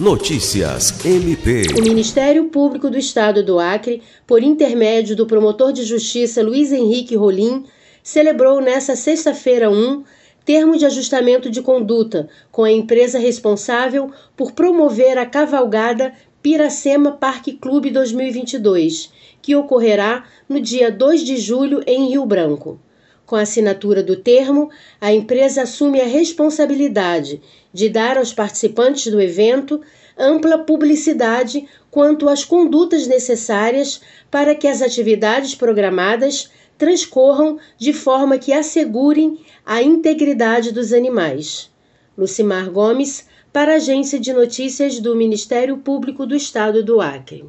Notícias MP. O Ministério Público do Estado do Acre, por intermédio do promotor de justiça Luiz Henrique Rolim, celebrou nesta sexta-feira 1 termo de ajustamento de conduta com a empresa responsável por promover a cavalgada Piracema Parque Clube 2022, que ocorrerá no dia 2 de julho em Rio Branco. Com a assinatura do termo, a empresa assume a responsabilidade de dar aos participantes do evento ampla publicidade quanto às condutas necessárias para que as atividades programadas transcorram de forma que assegurem a integridade dos animais. Lucimar Gomes, para a Agência de Notícias do Ministério Público do Estado do Acre.